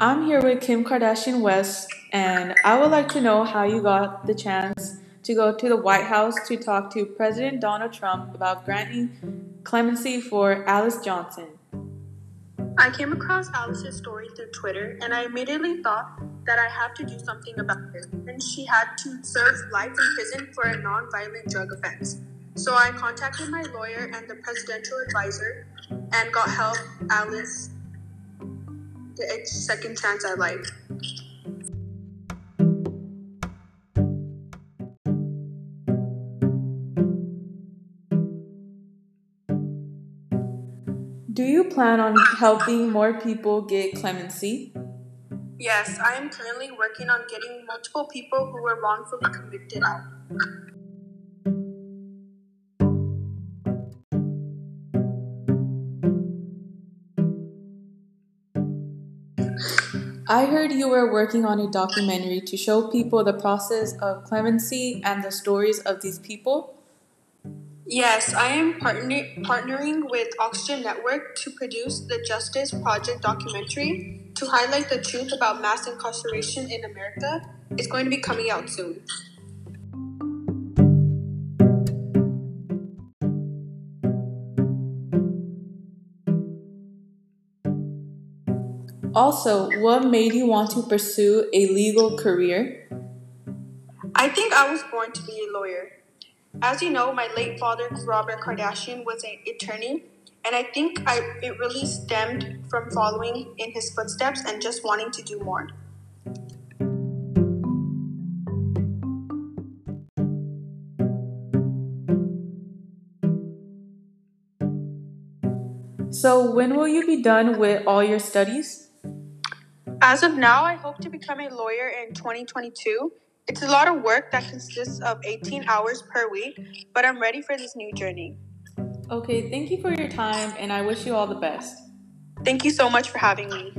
I'm here with Kim Kardashian West, and I would like to know how you got the chance to go to the White House to talk to President Donald Trump about granting clemency for Alice Johnson. I came across Alice's story through Twitter, and I immediately thought that I have to do something about this. And she had to serve life in prison for a non-violent drug offense. So I contacted my lawyer and the presidential advisor and got help Alice the second chance at life. Do you plan on helping more people get clemency? Yes, I am currently working on getting multiple people who were wrongfully convicted out. I heard you were working on a documentary to show people the process of clemency and the stories of these people. Yes, I am partner- partnering with Oxygen Network to produce the Justice Project documentary to highlight the truth about mass incarceration in America. It's going to be coming out soon. Also, what made you want to pursue a legal career? I think I was born to be a lawyer. As you know, my late father, Robert Kardashian, was an attorney, and I think I, it really stemmed from following in his footsteps and just wanting to do more. So, when will you be done with all your studies? As of now, I hope to become a lawyer in 2022. It's a lot of work that consists of 18 hours per week, but I'm ready for this new journey. Okay, thank you for your time, and I wish you all the best. Thank you so much for having me.